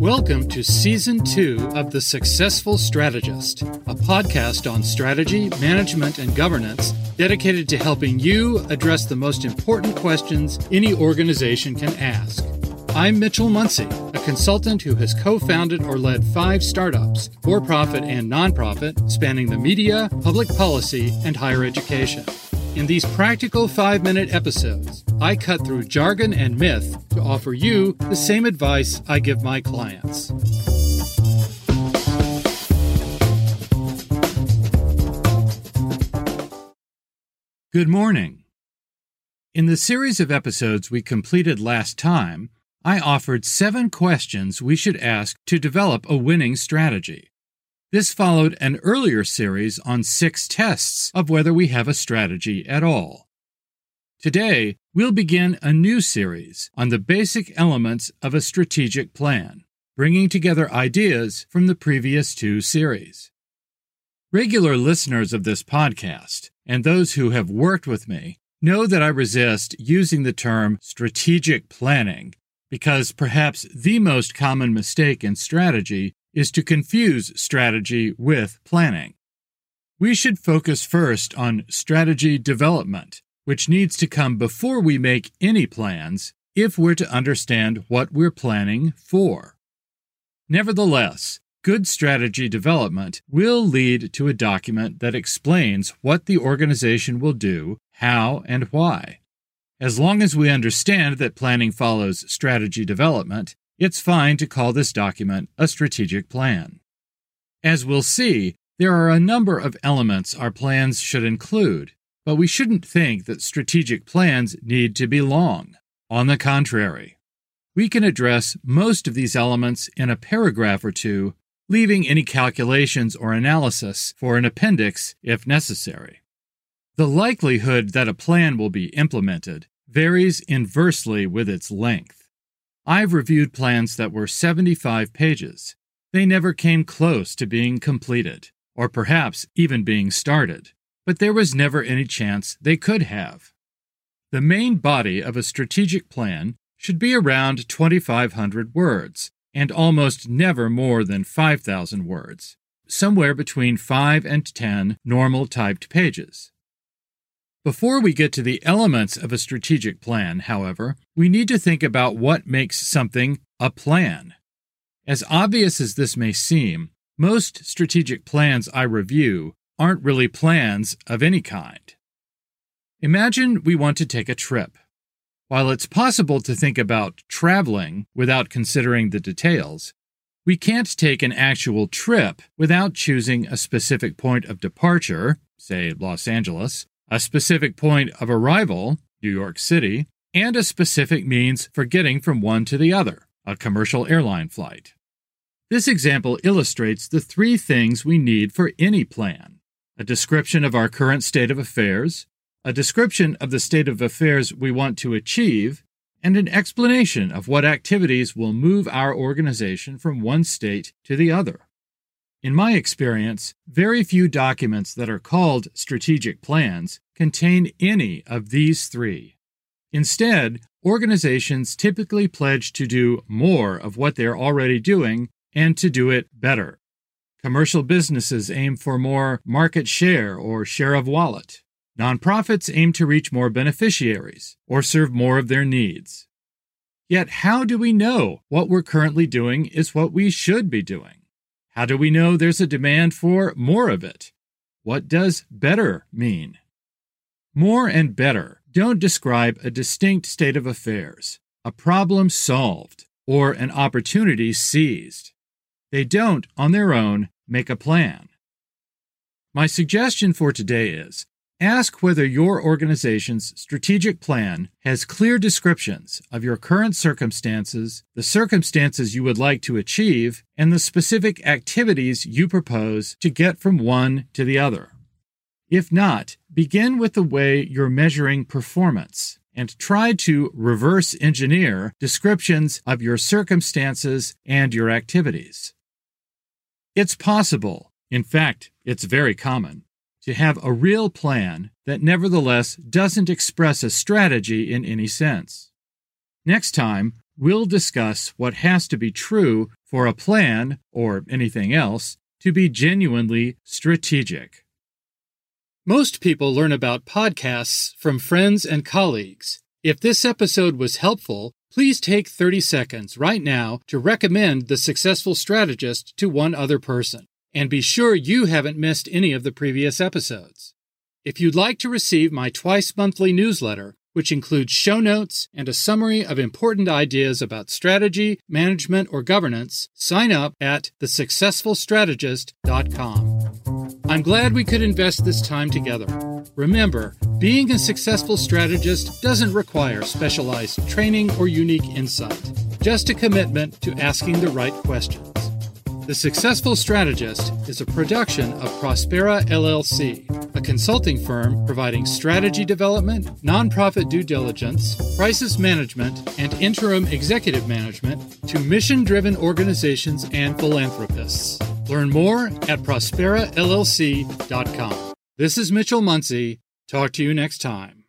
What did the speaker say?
Welcome to Season 2 of The Successful Strategist, a podcast on strategy, management, and governance dedicated to helping you address the most important questions any organization can ask. I'm Mitchell Muncy, a consultant who has co founded or led five startups, for profit and nonprofit, spanning the media, public policy, and higher education. In these practical five minute episodes, I cut through jargon and myth to offer you the same advice I give my clients. Good morning. In the series of episodes we completed last time, I offered seven questions we should ask to develop a winning strategy. This followed an earlier series on six tests of whether we have a strategy at all. Today, we'll begin a new series on the basic elements of a strategic plan, bringing together ideas from the previous two series. Regular listeners of this podcast, and those who have worked with me, know that I resist using the term strategic planning because perhaps the most common mistake in strategy is to confuse strategy with planning. We should focus first on strategy development, which needs to come before we make any plans if we're to understand what we're planning for. Nevertheless, good strategy development will lead to a document that explains what the organization will do, how, and why. As long as we understand that planning follows strategy development, it's fine to call this document a strategic plan. As we'll see, there are a number of elements our plans should include, but we shouldn't think that strategic plans need to be long. On the contrary, we can address most of these elements in a paragraph or two, leaving any calculations or analysis for an appendix if necessary. The likelihood that a plan will be implemented varies inversely with its length. I've reviewed plans that were 75 pages. They never came close to being completed, or perhaps even being started, but there was never any chance they could have. The main body of a strategic plan should be around 2,500 words, and almost never more than 5,000 words, somewhere between 5 and 10 normal typed pages. Before we get to the elements of a strategic plan, however, we need to think about what makes something a plan. As obvious as this may seem, most strategic plans I review aren't really plans of any kind. Imagine we want to take a trip. While it's possible to think about traveling without considering the details, we can't take an actual trip without choosing a specific point of departure, say Los Angeles, a specific point of arrival, New York City, and a specific means for getting from one to the other, a commercial airline flight. This example illustrates the three things we need for any plan a description of our current state of affairs, a description of the state of affairs we want to achieve, and an explanation of what activities will move our organization from one state to the other. In my experience, very few documents that are called strategic plans contain any of these three. Instead, organizations typically pledge to do more of what they're already doing and to do it better. Commercial businesses aim for more market share or share of wallet. Nonprofits aim to reach more beneficiaries or serve more of their needs. Yet, how do we know what we're currently doing is what we should be doing? How do we know there's a demand for more of it? What does better mean? More and better don't describe a distinct state of affairs, a problem solved, or an opportunity seized. They don't, on their own, make a plan. My suggestion for today is Ask whether your organization's strategic plan has clear descriptions of your current circumstances, the circumstances you would like to achieve, and the specific activities you propose to get from one to the other. If not, begin with the way you're measuring performance and try to reverse engineer descriptions of your circumstances and your activities. It's possible, in fact, it's very common to have a real plan that nevertheless doesn't express a strategy in any sense. Next time, we'll discuss what has to be true for a plan, or anything else, to be genuinely strategic. Most people learn about podcasts from friends and colleagues. If this episode was helpful, please take 30 seconds right now to recommend The Successful Strategist to one other person. And be sure you haven't missed any of the previous episodes. If you'd like to receive my twice monthly newsletter, which includes show notes and a summary of important ideas about strategy, management, or governance, sign up at thesuccessfulstrategist.com. I'm glad we could invest this time together. Remember, being a successful strategist doesn't require specialized training or unique insight, just a commitment to asking the right questions. The Successful Strategist is a production of Prospera LLC, a consulting firm providing strategy development, nonprofit due diligence, crisis management, and interim executive management to mission driven organizations and philanthropists. Learn more at prosperallc.com. This is Mitchell Muncy. Talk to you next time.